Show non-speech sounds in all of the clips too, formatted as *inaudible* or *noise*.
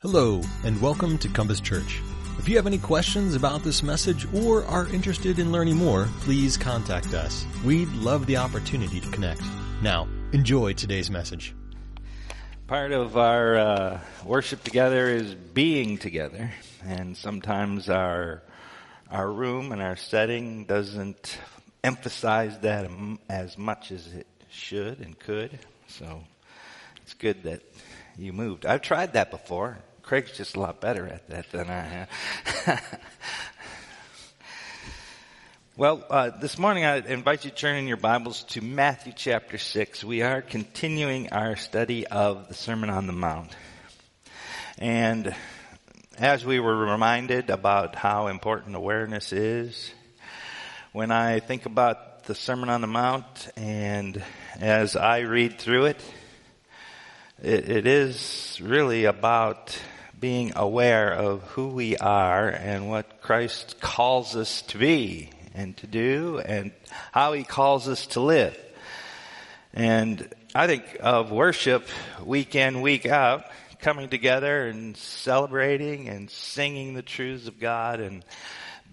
Hello, and welcome to Compass Church. If you have any questions about this message or are interested in learning more, please contact us. We'd love the opportunity to connect. Now, enjoy today's message. Part of our uh, worship together is being together, and sometimes our our room and our setting doesn't emphasize that as much as it should and could. So it's good that you moved. I've tried that before. Craig's just a lot better at that than I am. *laughs* well, uh, this morning I invite you to turn in your Bibles to Matthew chapter 6. We are continuing our study of the Sermon on the Mount. And as we were reminded about how important awareness is, when I think about the Sermon on the Mount and as I read through it, it, it is really about being aware of who we are and what Christ calls us to be and to do and how he calls us to live. And I think of worship week in, week out, coming together and celebrating and singing the truths of God and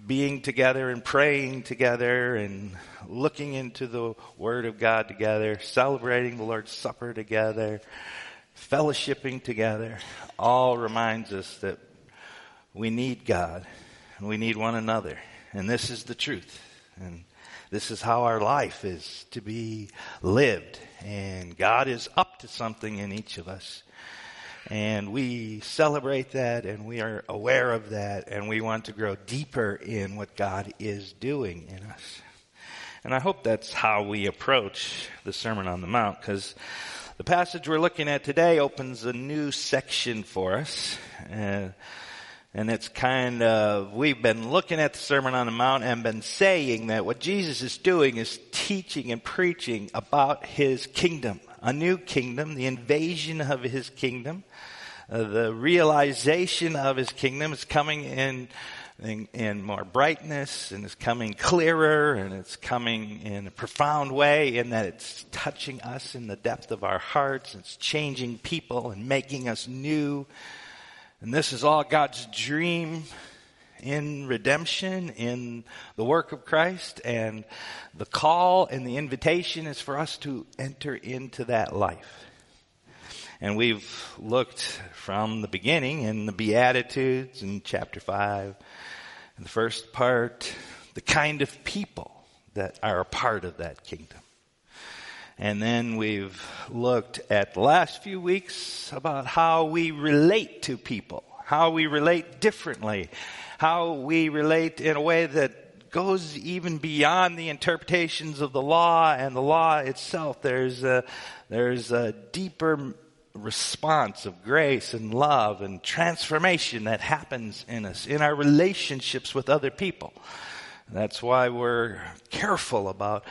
being together and praying together and looking into the Word of God together, celebrating the Lord's Supper together, fellowshipping together all reminds us that we need God and we need one another. And this is the truth. And this is how our life is to be lived. And God is up to something in each of us. And we celebrate that and we are aware of that and we want to grow deeper in what God is doing in us. And I hope that's how we approach the Sermon on the Mount because the passage we're looking at today opens a new section for us. Uh, and it's kind of, we've been looking at the Sermon on the Mount and been saying that what Jesus is doing is teaching and preaching about His kingdom. A new kingdom, the invasion of His kingdom, uh, the realization of His kingdom is coming in in, more brightness and it's coming clearer and it's coming in a profound way in that it's touching us in the depth of our hearts. It's changing people and making us new. And this is all God's dream in redemption, in the work of Christ. And the call and the invitation is for us to enter into that life. And we've looked from the beginning in the Beatitudes in chapter 5 in the first part, the kind of people that are a part of that kingdom. And then we've looked at the last few weeks about how we relate to people, how we relate differently, how we relate in a way that goes even beyond the interpretations of the law and the law itself. There's a, there's a deeper response of grace and love and transformation that happens in us, in our relationships with other people. That's why we're careful about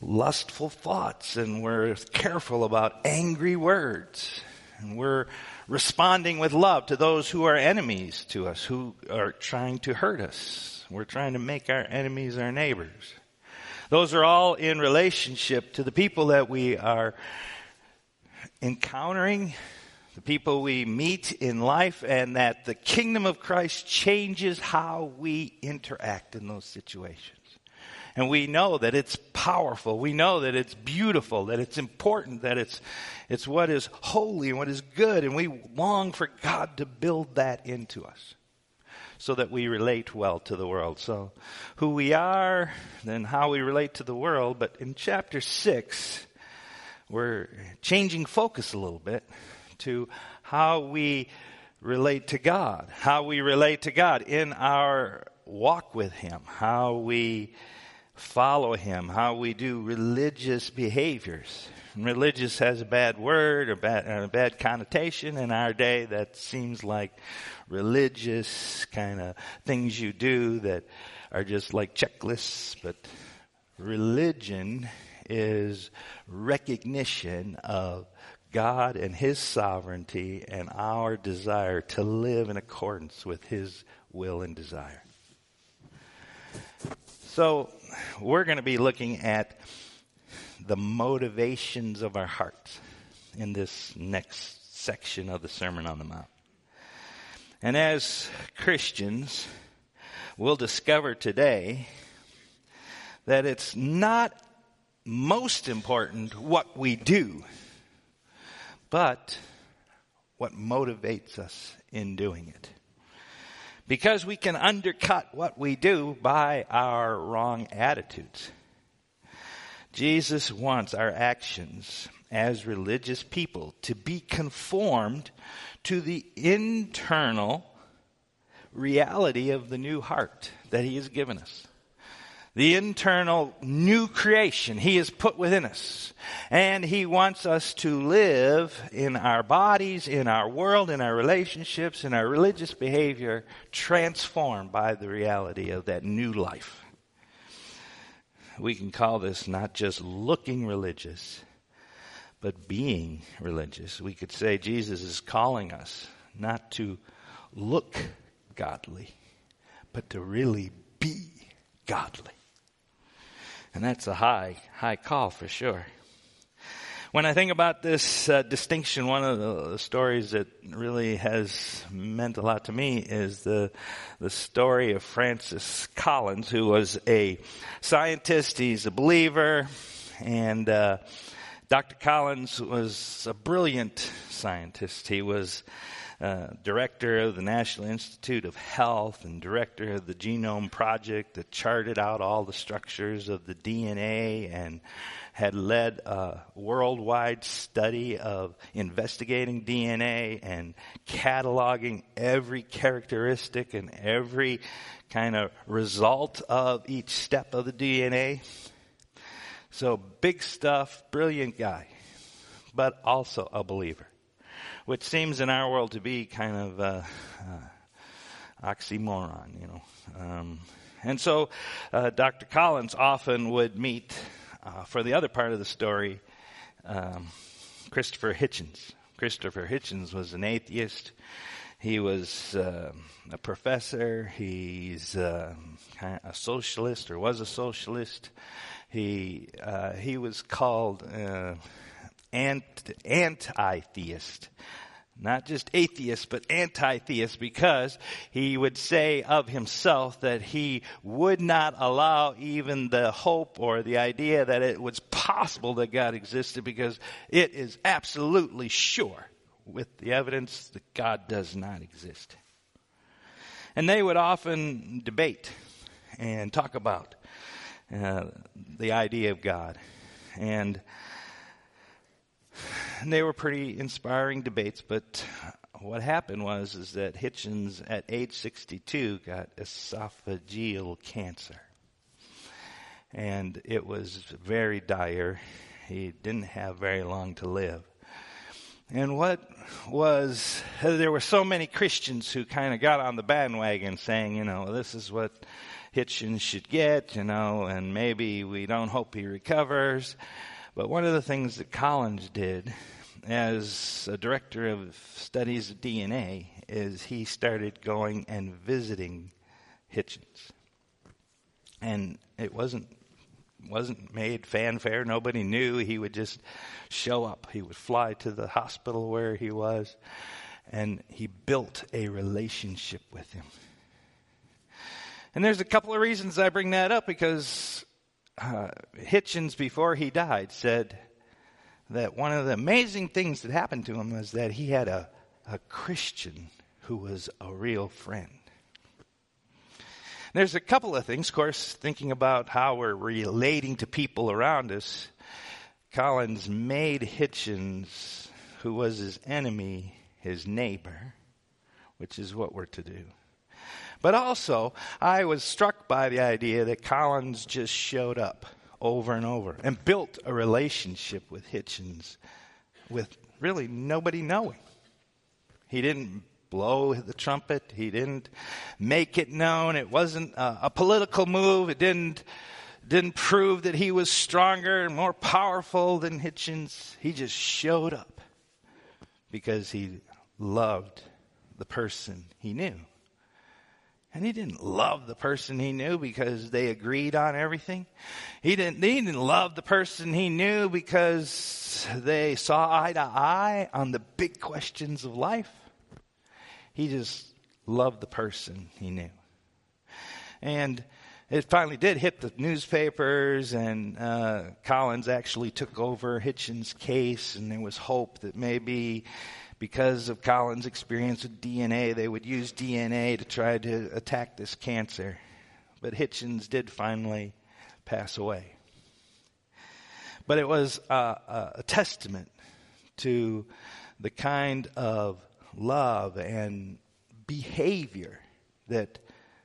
lustful thoughts and we're careful about angry words. And we're responding with love to those who are enemies to us, who are trying to hurt us. We're trying to make our enemies our neighbors. Those are all in relationship to the people that we are encountering the people we meet in life and that the kingdom of Christ changes how we interact in those situations. And we know that it's powerful. We know that it's beautiful, that it's important, that it's, it's what is holy and what is good. And we long for God to build that into us so that we relate well to the world. So who we are, then how we relate to the world. But in chapter six, we're changing focus a little bit to how we relate to God, how we relate to God in our walk with Him, how we follow Him, how we do religious behaviors. religious has a bad word or bad, a bad connotation in our day that seems like religious kind of things you do that are just like checklists, but religion is recognition of God and His sovereignty and our desire to live in accordance with His will and desire. So, we're going to be looking at the motivations of our hearts in this next section of the Sermon on the Mount. And as Christians, we'll discover today that it's not most important what we do, but what motivates us in doing it. Because we can undercut what we do by our wrong attitudes. Jesus wants our actions as religious people to be conformed to the internal reality of the new heart that He has given us the internal new creation He has put within us. And He wants us to live in our bodies, in our world, in our relationships, in our religious behavior, transformed by the reality of that new life. We can call this not just looking religious, but being religious. We could say Jesus is calling us not to look godly, but to really be godly. And that's a high, high call for sure. When I think about this uh, distinction, one of the, stories that really has meant a lot to me is the the story of Francis Collins, who was a scientist. He's a believer, and uh, Dr. Collins was a brilliant scientist. He was uh, director of the National Institute of Health and director of the Genome Project that charted out all the structures of the DNA and had led a worldwide study of investigating DNA and cataloging every characteristic and every kind of result of each step of the DNA. So big stuff, brilliant guy, but also a believer which seems in our world to be kind of uh, uh, oxymoron, you know. Um, and so uh, Dr. Collins often would meet, uh, for the other part of the story, um, Christopher Hitchens. Christopher Hitchens was an atheist. He was uh, a professor. He's of a socialist, or was a socialist. He he was called uh, anti-theist. Not just atheist, but anti-theist because he would say of himself that he would not allow even the hope or the idea that it was possible that God existed because it is absolutely sure with the evidence that God does not exist. And they would often debate and talk about uh, the idea of God. And *laughs* they were pretty inspiring debates, but what happened was is that Hitchens at age 62 got esophageal cancer. And it was very dire. He didn't have very long to live. And what was, there were so many Christians who kind of got on the bandwagon saying, you know, this is what Hitchens should get, you know, and maybe we don't hope he recovers. But one of the things that Collins did as a director of studies of DNA is he started going and visiting Hitchens. And it wasn't wasn't made fanfare. Nobody knew. He would just show up. He would fly to the hospital where he was, and he built a relationship with him. And there's a couple of reasons I bring that up because uh, Hitchens, before he died, said that one of the amazing things that happened to him was that he had a, a Christian who was a real friend. There's a couple of things, of course, thinking about how we're relating to people around us. Collins made Hitchens, who was his enemy, his neighbor, which is what we're to do. But also, I was struck by the idea that Collins just showed up over and over and built a relationship with Hitchens with really nobody knowing. He didn't blow the trumpet. He didn't make it known. It wasn't a, a, political move. It didn't, didn't prove that he was stronger and more powerful than Hitchens. He just showed up because he loved the person he knew. And he didn't love the person he knew because they agreed on everything. He didn't, he didn't love the person he knew because they saw eye to eye on the big questions of life. He just loved the person he knew. And it finally did hit the newspapers, and uh, Collins actually took over Hitchens' case, and there was hope that maybe because of Collins' experience with DNA, they would use DNA to try to attack this cancer. But Hitchens did finally pass away. But it was a, a testament to the kind of love and behavior that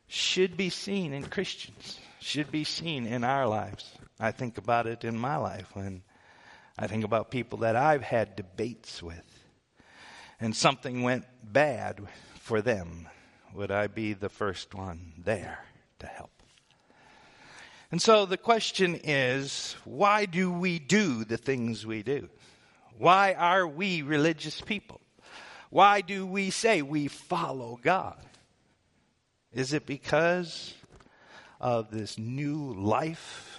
should be seen in Christians, should be seen in our lives. I think about it in my life when I think about people that I've had debates with and something went bad for them. Would I be the first one there to help? And so the question is, why do we do the things we do? Why are we religious people? Why do we say we follow God? Is it because of this new life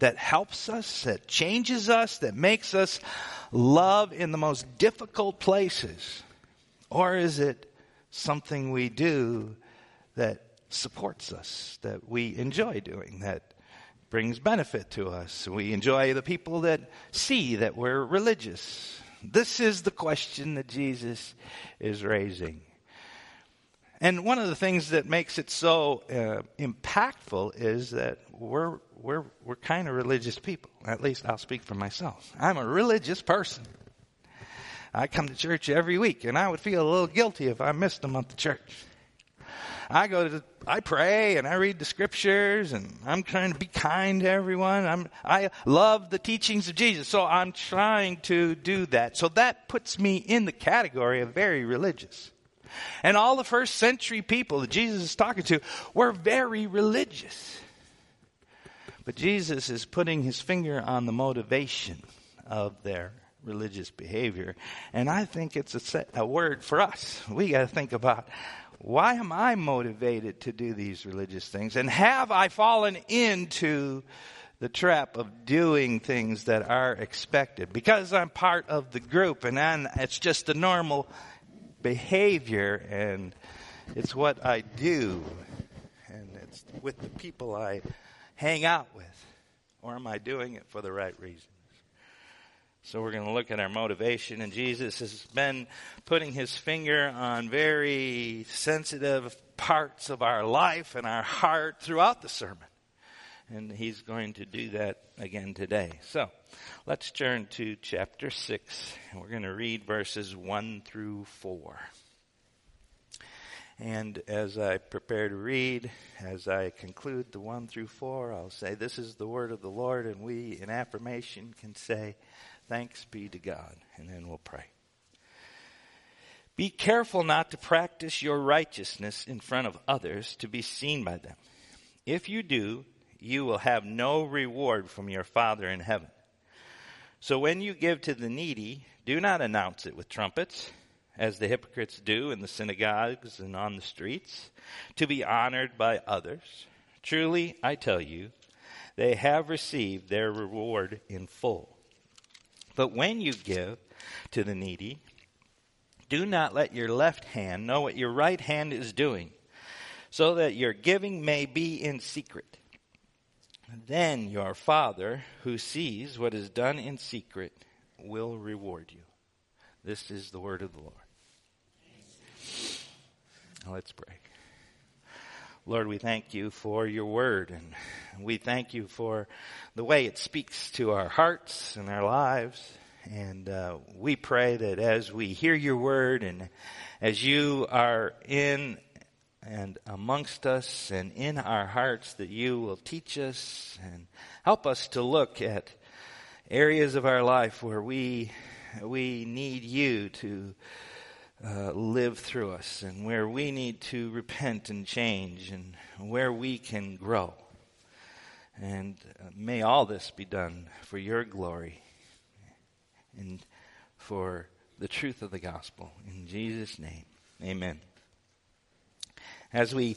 that helps us, that changes us, that makes us love in the most difficult places? Or is it something we do that supports us, that we enjoy doing, that brings benefit to us? We enjoy the people that see that we're religious. This is the question that Jesus is raising. And one of the things that makes it so uh, impactful is that we're, we're, we're kind of religious people. At least I'll speak for myself. I'm a religious person. I come to church every week, and I would feel a little guilty if I missed a month of church. I go to, I pray and I read the scriptures and I'm trying to be kind to everyone. I'm, I love the teachings of Jesus. So I'm trying to do that. So that puts me in the category of very religious. And all the first century people that Jesus is talking to were very religious. But Jesus is putting his finger on the motivation of their religious behavior. And I think it's a, set, a word for us. We got to think about why am I motivated to do these religious things? And have I fallen into the trap of doing things that are expected? Because I'm part of the group and it's just the normal behavior and it's what I do and it's with the people I hang out with. Or am I doing it for the right reasons? So we're going to look at our motivation and Jesus has been putting his finger on very sensitive parts of our life and our heart throughout the sermon. And he's going to do that again today. So let's turn to chapter 6. And we're going to read verses 1 through 4. And as I prepare to read, as I conclude the 1 through 4, I'll say, This is the word of the Lord, and we in affirmation can say, Thanks be to God. And then we'll pray. Be careful not to practice your righteousness in front of others to be seen by them. If you do, you will have no reward from your Father in heaven. So when you give to the needy, do not announce it with trumpets, as the hypocrites do in the synagogues and on the streets, to be honored by others. Truly, I tell you, they have received their reward in full. But when you give to the needy, do not let your left hand know what your right hand is doing, so that your giving may be in secret then your Father, who sees what is done in secret, will reward you. This is the word of the Lord. Let's pray. Lord, we thank you for your word and we thank you for the way it speaks to our hearts and our lives. And uh, we pray that as we hear your word and as you are in and amongst us and in our hearts that you will teach us and help us to look at areas of our life where we we need you to uh, live through us and where we need to repent and change and where we can grow. And uh, may all this be done for your glory and for the truth of the gospel. In Jesus' name, amen as we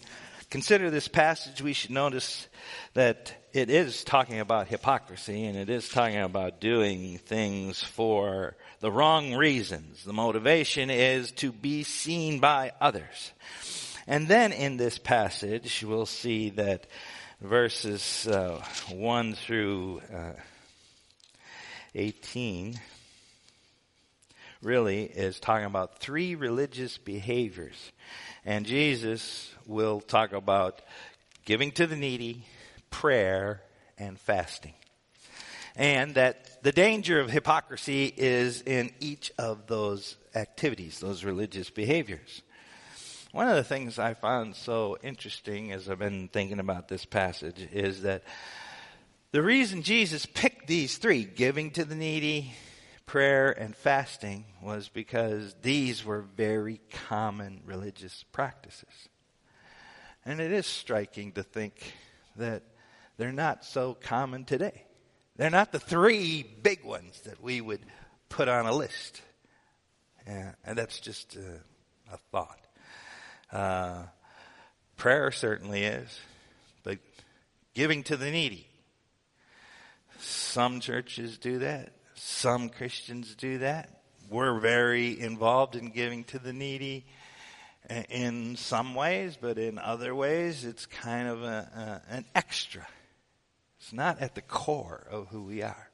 consider this passage, we should notice that it is talking about hypocrisy and it is talking about doing things for the wrong reasons. The motivation is to be seen by others. And then in this passage, we'll see that verses uh, 1 through uh, 18 really is talking about three religious behaviors. And Jesus will talk about giving to the needy, prayer, and fasting. And that the danger of hypocrisy is in each of those activities, those religious behaviors. One of the things I found so interesting as I've been thinking about this passage is that the reason Jesus picked these three, giving to the needy, prayer, and fasting, was because these were very common religious practices. And it is striking to think that they're not so common today. They're not the three big ones that we would put on a list. and that's just a, a thought. Uh, prayer certainly is, but giving to the needy. Some churches do that. Some Christians do that. We're very involved in giving to the needy in some ways, but in other ways, it's kind of a, a, an extra. It's not at the core of who we are.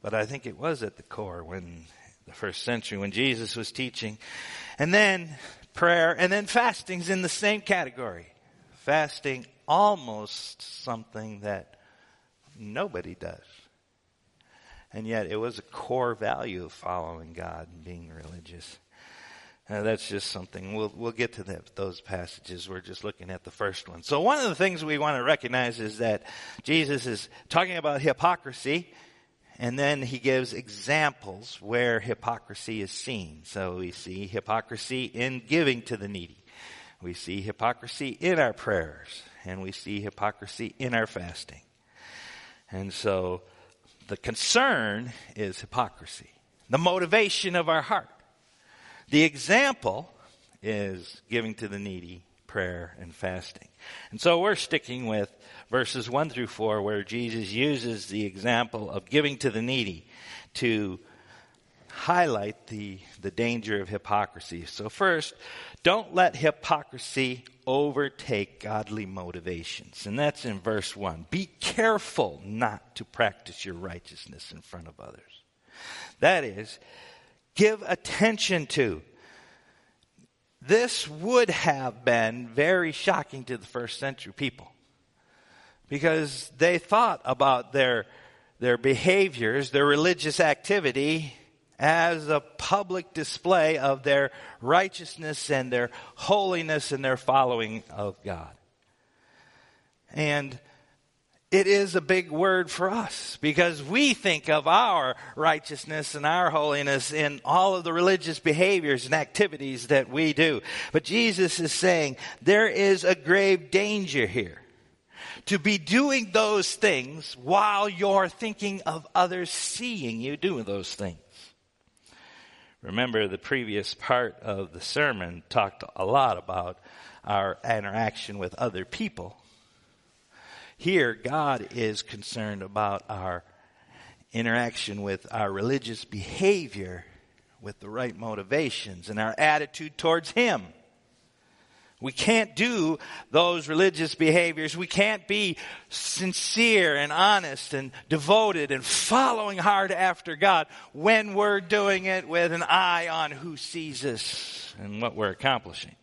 But I think it was at the core when the first century, when Jesus was teaching. And then prayer, and then fasting's in the same category. Fasting almost something that nobody does. And yet it was a core value of following God and being religious. Uh, that's just something we'll we'll get to those passages. We're just looking at the first one. So one of the things we want to recognize is that Jesus is talking about hypocrisy, and then he gives examples where hypocrisy is seen. So we see hypocrisy in giving to the needy. We see hypocrisy in our prayers, and we see hypocrisy in our fasting. And so the concern is hypocrisy, the motivation of our heart. The example is giving to the needy, prayer, and fasting. And so we're sticking with verses 1 through 4 where Jesus uses the example of giving to the needy to highlight the, the danger of hypocrisy. So first, don't let hypocrisy overtake godly motivations. And that's in verse 1. Be careful not to practice your righteousness in front of others. That is, give attention to. This would have been very shocking to the first century people because they thought about their, their behaviors, their religious activity as a public display of their righteousness and their holiness and their following of God. And it is a big word for us because we think of our righteousness and our holiness in all of the religious behaviors and activities that we do. But Jesus is saying there is a grave danger here to be doing those things while you're thinking of others seeing you doing those things. Remember the previous part of the sermon talked a lot about our interaction with other people here, God is concerned about our interaction with our religious behavior with the right motivations and our attitude towards Him. We can't do those religious behaviors. We can't be sincere and honest and devoted and following hard after God when we're doing it with an eye on who sees us and what we're accomplishing.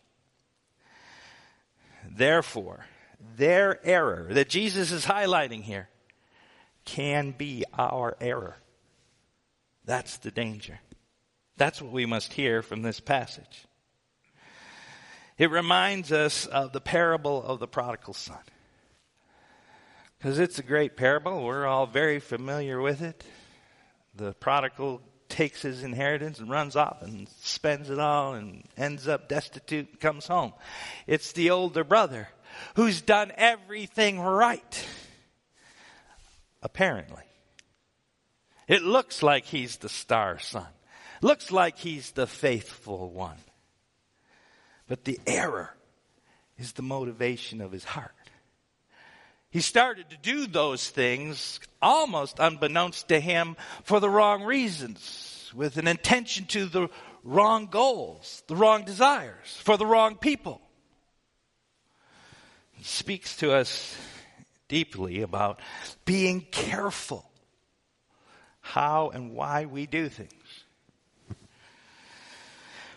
Therefore, their error that Jesus is highlighting here can be our error. That's the danger. That's what we must hear from this passage. It reminds us of the parable of the prodigal son. Because it's a great parable. We're all very familiar with it. The prodigal takes his inheritance and runs off and spends it all and ends up destitute and comes home. It's the older brother who's done everything right. Apparently. It looks like he's the star son. Looks like he's the faithful one. But the error is the motivation of his heart. He started to do those things almost unbeknownst to him for the wrong reasons, with an intention to the wrong goals, the wrong desires, for the wrong people. He speaks to us deeply about being careful how and why we do things.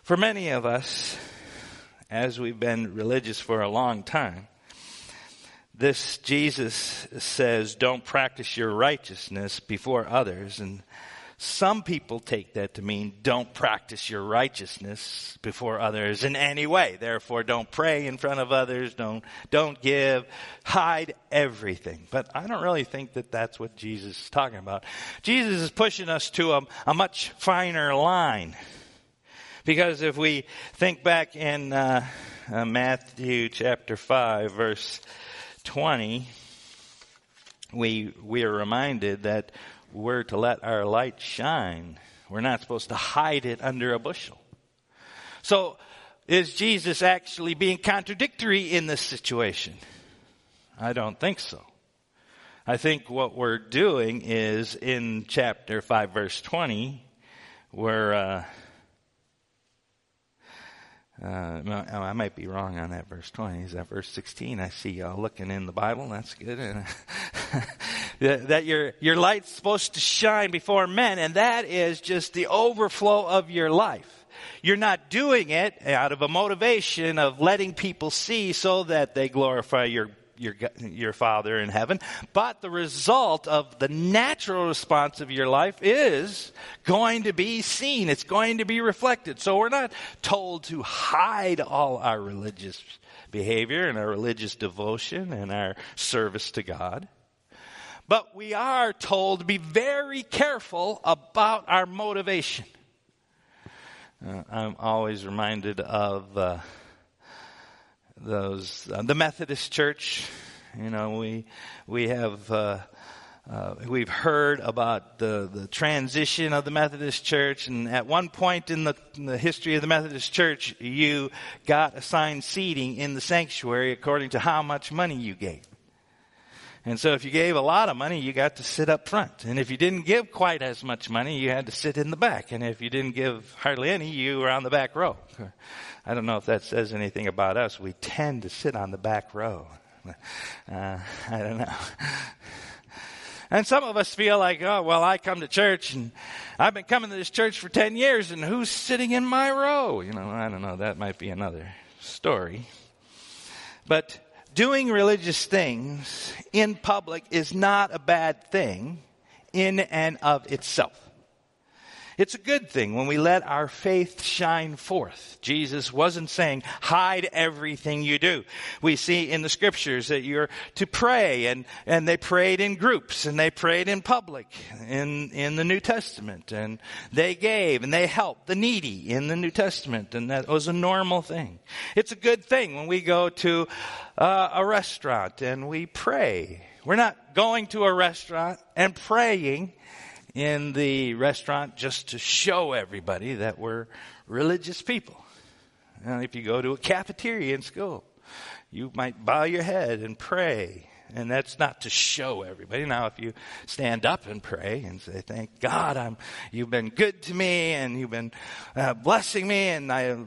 For many of us, as we've been religious for a long time, this Jesus says, don't practice your righteousness before others. And some people take that to mean don't practice your righteousness before others in any way. Therefore, don't pray in front of others. Don't, don't give. Hide everything. But I don't really think that that's what Jesus is talking about. Jesus is pushing us to a, a much finer line. Because if we think back in uh, uh, Matthew chapter 5, verse 20, we, we are reminded that we're to let our light shine. We're not supposed to hide it under a bushel. So, is Jesus actually being contradictory in this situation? I don't think so. I think what we're doing is in chapter 5 verse 20, we're, uh, uh, I might be wrong on that verse 20. Is that verse 16? I see y'all looking in the Bible. That's good. *laughs* that your, your light's supposed to shine before men, and that is just the overflow of your life. You're not doing it out of a motivation of letting people see so that they glorify your your, your Father in heaven. But the result of the natural response of your life is going to be seen. It's going to be reflected. So we're not told to hide all our religious behavior and our religious devotion and our service to God. But we are told to be very careful about our motivation. Uh, I'm always reminded of uh, those uh, the Methodist Church. You know, we we have uh, uh, we've heard about the the transition of the Methodist Church, and at one point in the, in the history of the Methodist Church, you got assigned seating in the sanctuary according to how much money you gave. And so if you gave a lot of money, you got to sit up front. And if you didn't give quite as much money, you had to sit in the back. And if you didn't give hardly any, you were on the back row. *laughs* I don't know if that says anything about us. We tend to sit on the back row. *laughs* Uh, I don't know. *laughs* And some of us feel like, oh, well, I come to church and I've been coming to this church for 10 years and who's sitting in my row? You know, I don't know. That might be another story. But doing religious things in public is not a bad thing in and of itself. It's a good thing when we let our faith shine forth. Jesus wasn't saying, hide everything you do. We see in the scriptures that you're to pray and, and they prayed in groups and they prayed in public in, in the New Testament and they gave and they helped the needy in the New Testament and that was a normal thing. It's a good thing when we go to uh, a restaurant and we pray. We're not going to a restaurant and praying in the restaurant just to show everybody that we're religious people. Now, if you go to a cafeteria in school, you might bow your head and pray. And that's not to show everybody. Now, if you stand up and pray and say, thank God, I'm, you've been good to me and you've been uh, blessing me and I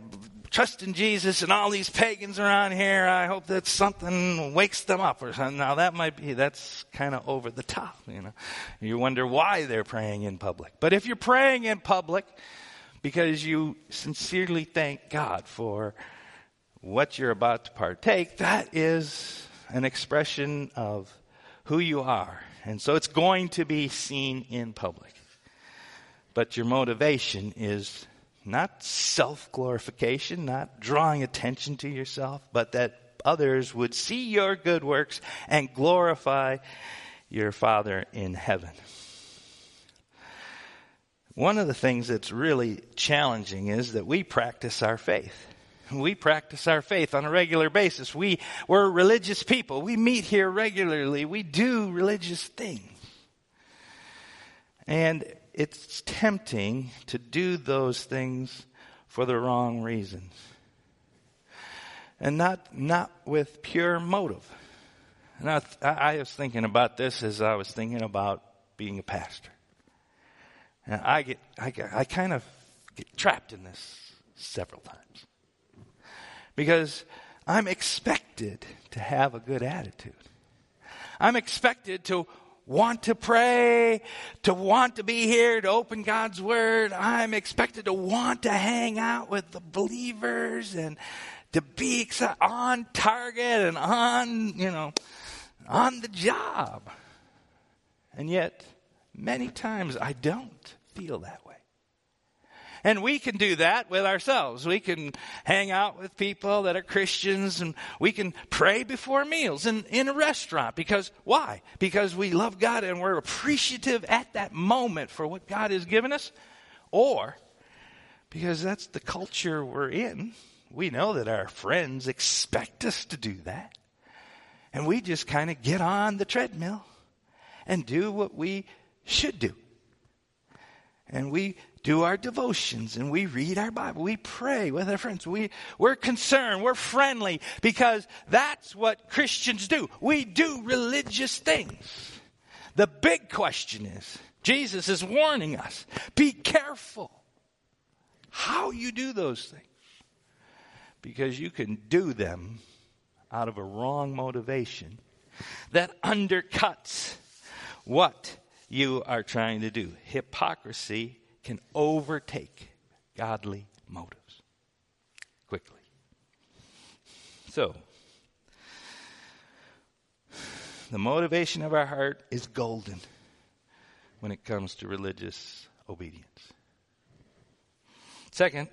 trust in Jesus and all these pagans around here, I hope that something wakes them up or something. Now that might be, that's kind of over the top, you know. You wonder why they're praying in public. But if you're praying in public because you sincerely thank God for what you're about to partake, that is an expression of who you are. And so it's going to be seen in public. But your motivation is not self glorification, not drawing attention to yourself, but that others would see your good works and glorify your Father in heaven. One of the things that's really challenging is that we practice our faith. We practice our faith on a regular basis. We, we're religious people. We meet here regularly. We do religious things. And it's tempting to do those things for the wrong reasons. and not, not with pure motive. Now, I, I was thinking about this as I was thinking about being a pastor. And I get, I, get, I kind of get trapped in this several times. Because I'm expected to have a good attitude. I'm expected to want to pray, to want to be here to open God's Word. I'm expected to want to hang out with the believers and to be on target and on, you know, on the job. And yet, many times I don't feel that way. And we can do that with ourselves. We can hang out with people that are Christians and we can pray before meals in, in a restaurant. Because why? Because we love God and we're appreciative at that moment for what God has given us. Or because that's the culture we're in. We know that our friends expect us to do that. And we just kind of get on the treadmill and do what we should do. And we do our devotions and we read our Bible. We pray with our friends. We, we're concerned. We're friendly because that's what Christians do. We do religious things. The big question is, Jesus is warning us, be careful how you do those things. Because you can do them out of a wrong motivation that undercuts what you are trying to do. Hypocrisy can overtake godly motives quickly. So, the motivation of our heart is golden when it comes to religious obedience. Second,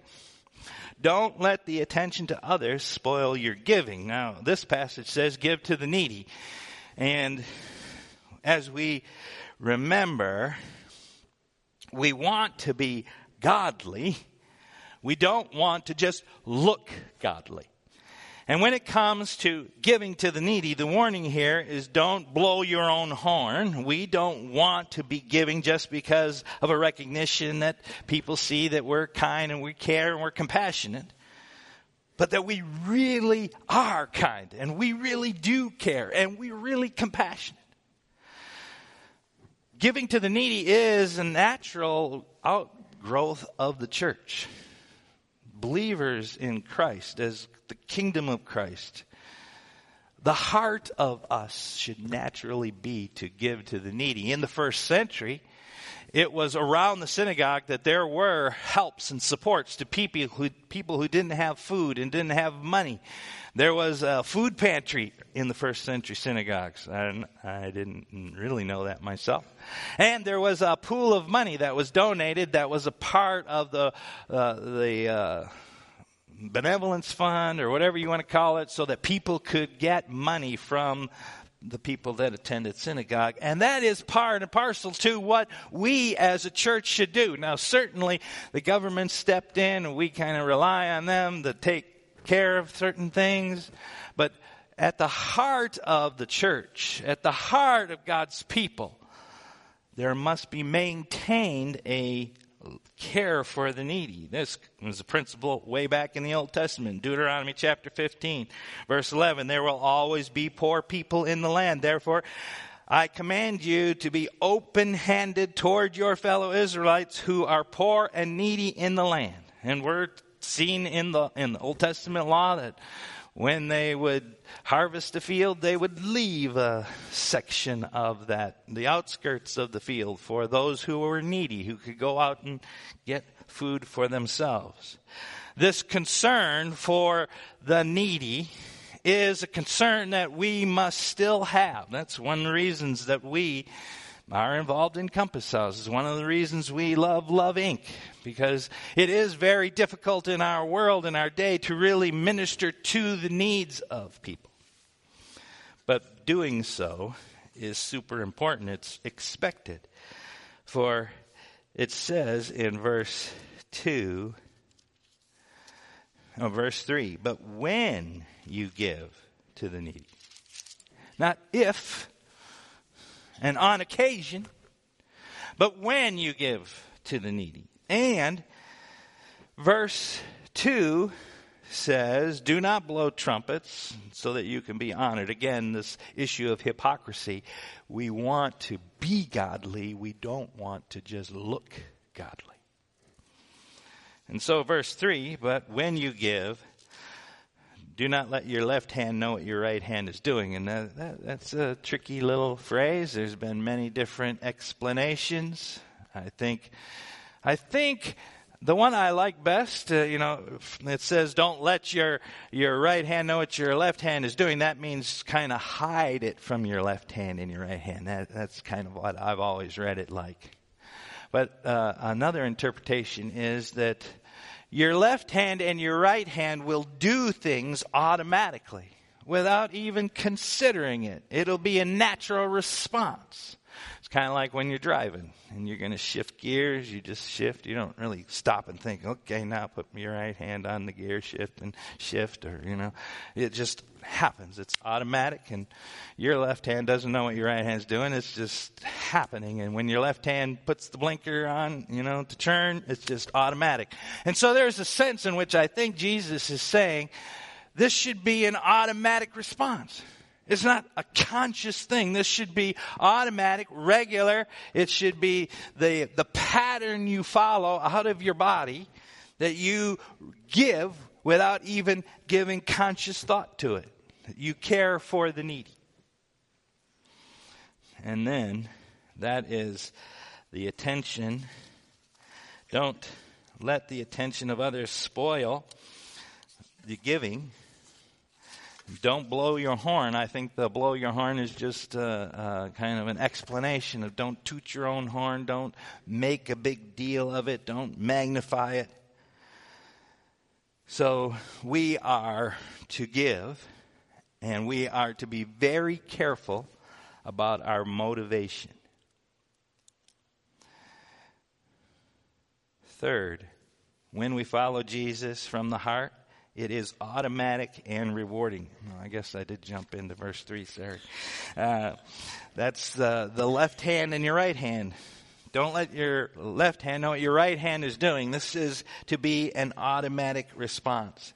don't let the attention to others spoil your giving. Now, this passage says, give to the needy. And as we remember, we want to be godly. We don't want to just look godly. And when it comes to giving to the needy, the warning here is don't blow your own horn. We don't want to be giving just because of a recognition that people see that we're kind and we care and we're compassionate. But that we really are kind and we really do care and we're really compassionate giving to the needy is a natural outgrowth of the church. Believers in Christ as the kingdom of Christ. The heart of us should naturally be to give to the needy. In the first century, it was around the synagogue that there were helps and supports to people who, people who didn't have food and didn't have money. There was a food pantry in the first century synagogues. I, I didn't really know that myself. And there was a pool of money that was donated that was a part of the, uh, the, uh, benevolence fund or whatever you want to call it so that people could get money from the people that attended synagogue. And that is part and parcel to what we as a church should do. Now, certainly the government stepped in and we kind of rely on them to take care of certain things. But at the heart of the church, at the heart of God's people, there must be maintained a care for the needy. This was a principle way back in the Old Testament. Deuteronomy chapter 15, verse 11. There will always be poor people in the land. Therefore, I command you to be open handed toward your fellow Israelites who are poor and needy in the land. And we're seen in the, in the Old Testament law that when they would harvest a field, they would leave a section of that, the outskirts of the field, for those who were needy, who could go out and get food for themselves. This concern for the needy is a concern that we must still have. That's one of the reasons that we are involved in Compass House. It's one of the reasons we love Love Inc. because it is very difficult in our world, in our day, to really minister to the needs of people. But doing so is super important. It's expected. For it says in verse 2, oh, verse 3, but when you give to the needy. Not if and on occasion, but when you give to the needy. And verse 2 says, Do not blow trumpets so that you can be honored. Again, this issue of hypocrisy. We want to be godly, we don't want to just look godly. And so, verse 3 But when you give, do not let your left hand know what your right hand is doing. And that, that, that's a tricky little phrase. There's been many different explanations. I think, I think the one I like best, uh, you know, it says, don't let your, your right hand know what your left hand is doing. That means kind of hide it from your left hand and your right hand. That, that's kind of what I've always read it like. But uh, another interpretation is that your left hand and your right hand will do things automatically without even considering it. It'll be a natural response. It's kind of like when you're driving and you're going to shift gears, you just shift. You don't really stop and think, okay, now put your right hand on the gear shift and shift or, you know, it just happens. It's automatic and your left hand doesn't know what your right hand's doing. It's just happening. And when your left hand puts the blinker on, you know, to turn, it's just automatic. And so there's a sense in which I think Jesus is saying this should be an automatic response. It's not a conscious thing. This should be automatic, regular. It should be the, the pattern you follow out of your body that you give without even giving conscious thought to it. You care for the needy. And then that is the attention. Don't let the attention of others spoil the giving don't blow your horn. I think the blow your horn is just uh, uh, kind of an explanation of don't toot your own horn, don't make a big deal of it, don't magnify it. So we are to give, and we are to be very careful about our motivation. Third, when we follow Jesus from the heart, it is automatic and rewarding. Well, I guess I did jump into verse 3, sorry. Uh, that's the, the left hand and your right hand. Don't let your left hand know what your right hand is doing. This is to be an automatic response.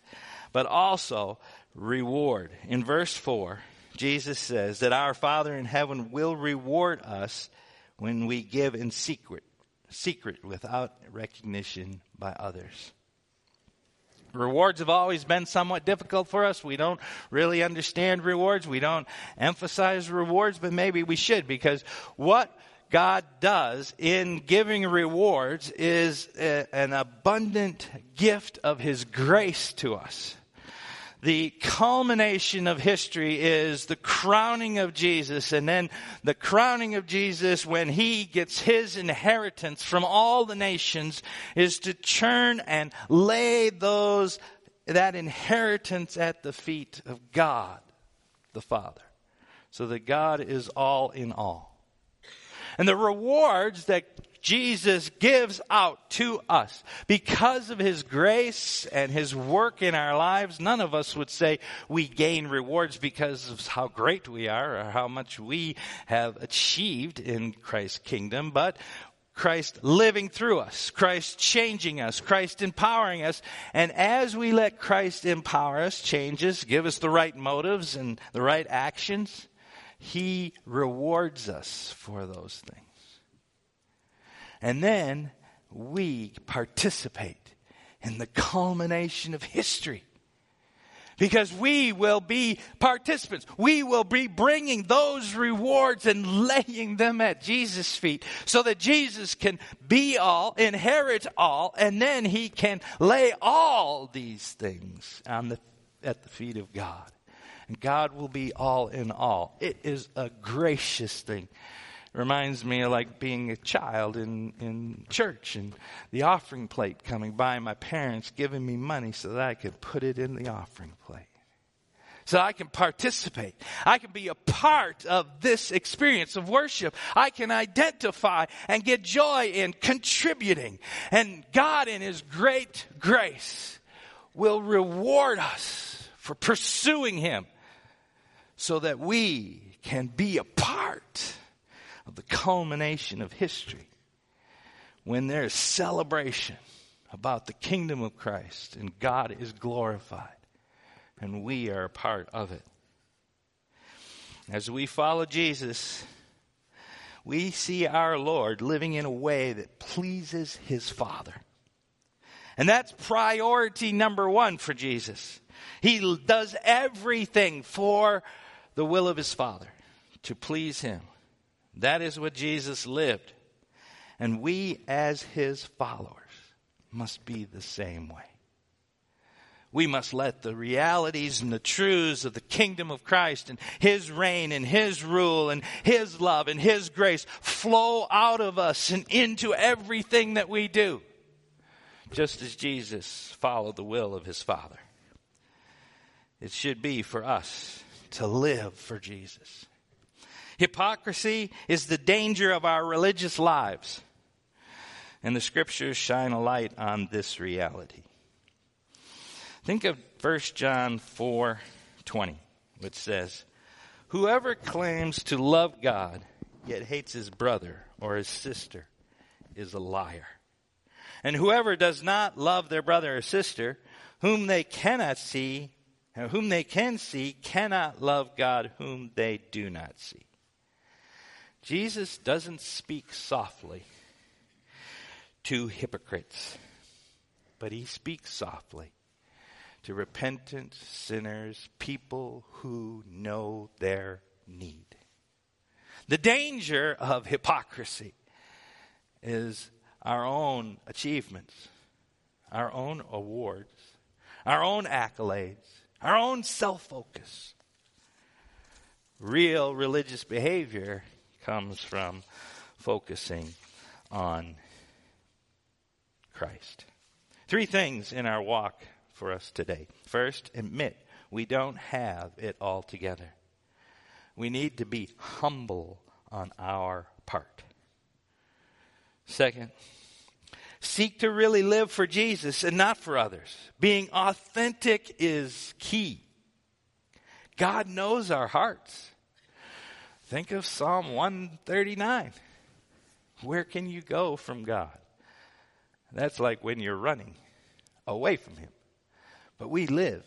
But also, reward. In verse 4, Jesus says that our Father in heaven will reward us when we give in secret, secret without recognition by others. Rewards have always been somewhat difficult for us. We don't really understand rewards. We don't emphasize rewards, but maybe we should because what God does in giving rewards is a, an abundant gift of His grace to us the culmination of history is the crowning of Jesus, and then the crowning of Jesus when he gets his inheritance from all the nations is to turn and lay those, that inheritance at the feet of God, the Father. So that God is all in all. And the rewards that Jesus gives out to us. Because of His grace and His work in our lives, none of us would say we gain rewards because of how great we are or how much we have achieved in Christ's kingdom, but Christ living through us, Christ changing us, Christ empowering us. And as we let Christ empower us, change us, give us the right motives and the right actions, He rewards us for those things. And then we participate in the culmination of history. Because we will be participants. We will be bringing those rewards and laying them at Jesus' feet so that Jesus can be all, inherit all, and then he can lay all these things on the, at the feet of God. And God will be all in all. It is a gracious thing reminds me of like being a child in, in church and the offering plate coming by, my parents giving me money so that I could put it in the offering plate. So I can participate. I can be a part of this experience of worship. I can identify and get joy in contributing. And God in His great grace will reward us for pursuing Him so that we can be a part of the culmination of history when there's celebration about the kingdom of Christ and God is glorified. and we are a part of it. As we follow Jesus, we see our Lord living in a way that pleases his Father. And that's priority number one for Jesus. He does everything for the will of his Father to please him. That is what Jesus lived. And we, as his followers, must be the same way. We must let the realities and the truths of the kingdom of Christ and His reign and His rule and His love and His grace flow out of us and into everything that we do. Just as Jesus followed the will of His Father. It should be for us to live for Jesus. Hypocrisy is the danger of our religious lives. And the scriptures shine a light on this reality. Think of 1 John 4 20, which says, Whoever claims to love God yet hates his brother or his sister is a liar. And whoever does not love their brother or sister, whom they cannot see, whom they can see, cannot love God whom they do not see. Jesus doesn't speak softly to hypocrites, but he speaks softly to repentant sinners, people who know their need. The danger of hypocrisy is our own achievements, our own awards, our own accolades, our own self focus. Real religious behavior comes from focusing on Christ. Three things in our walk for us today. First, admit we don't have it all together. We need to be humble on our part. Second, seek to really live for Jesus and not for others. Being authentic is key. God knows our hearts. Think of Psalm 139. Where can you go from God? That's like when you're running away from Him. But we live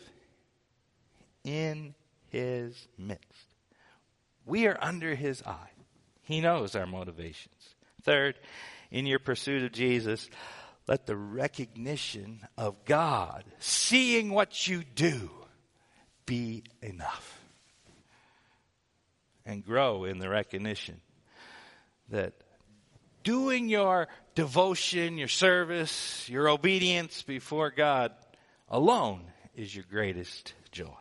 in his midst. We are under his eye. He knows our motivations. Third, in your pursuit of Jesus, let the recognition of God, seeing what you do, be enough. And grow in the recognition that doing your devotion, your service, your obedience before God alone is your greatest joy.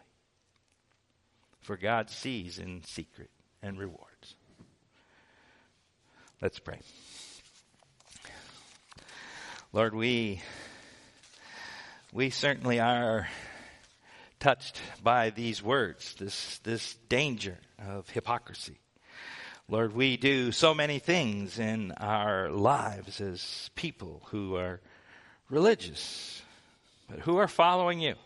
For God sees in secret and rewards. Let's pray. Lord, we we certainly are touched by these words, this this danger of hypocrisy. Lord, we do so many things in our lives as people who are religious, but who are following you.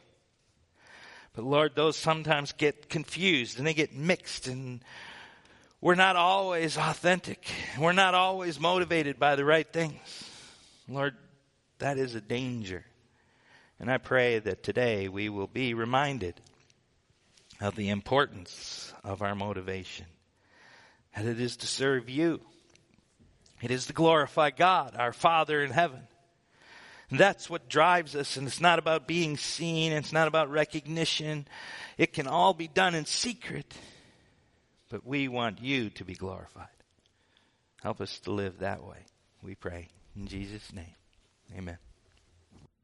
But Lord, those sometimes get confused and they get mixed and we're not always authentic. We're not always motivated by the right things. Lord, that is a danger. And I pray that today we will be reminded of the importance of our motivation. And it is to serve you. It is to glorify God, our Father in heaven. That's what drives us, and it's not about being seen, it's not about recognition. It can all be done in secret, but we want you to be glorified. Help us to live that way, we pray. In Jesus' name, amen.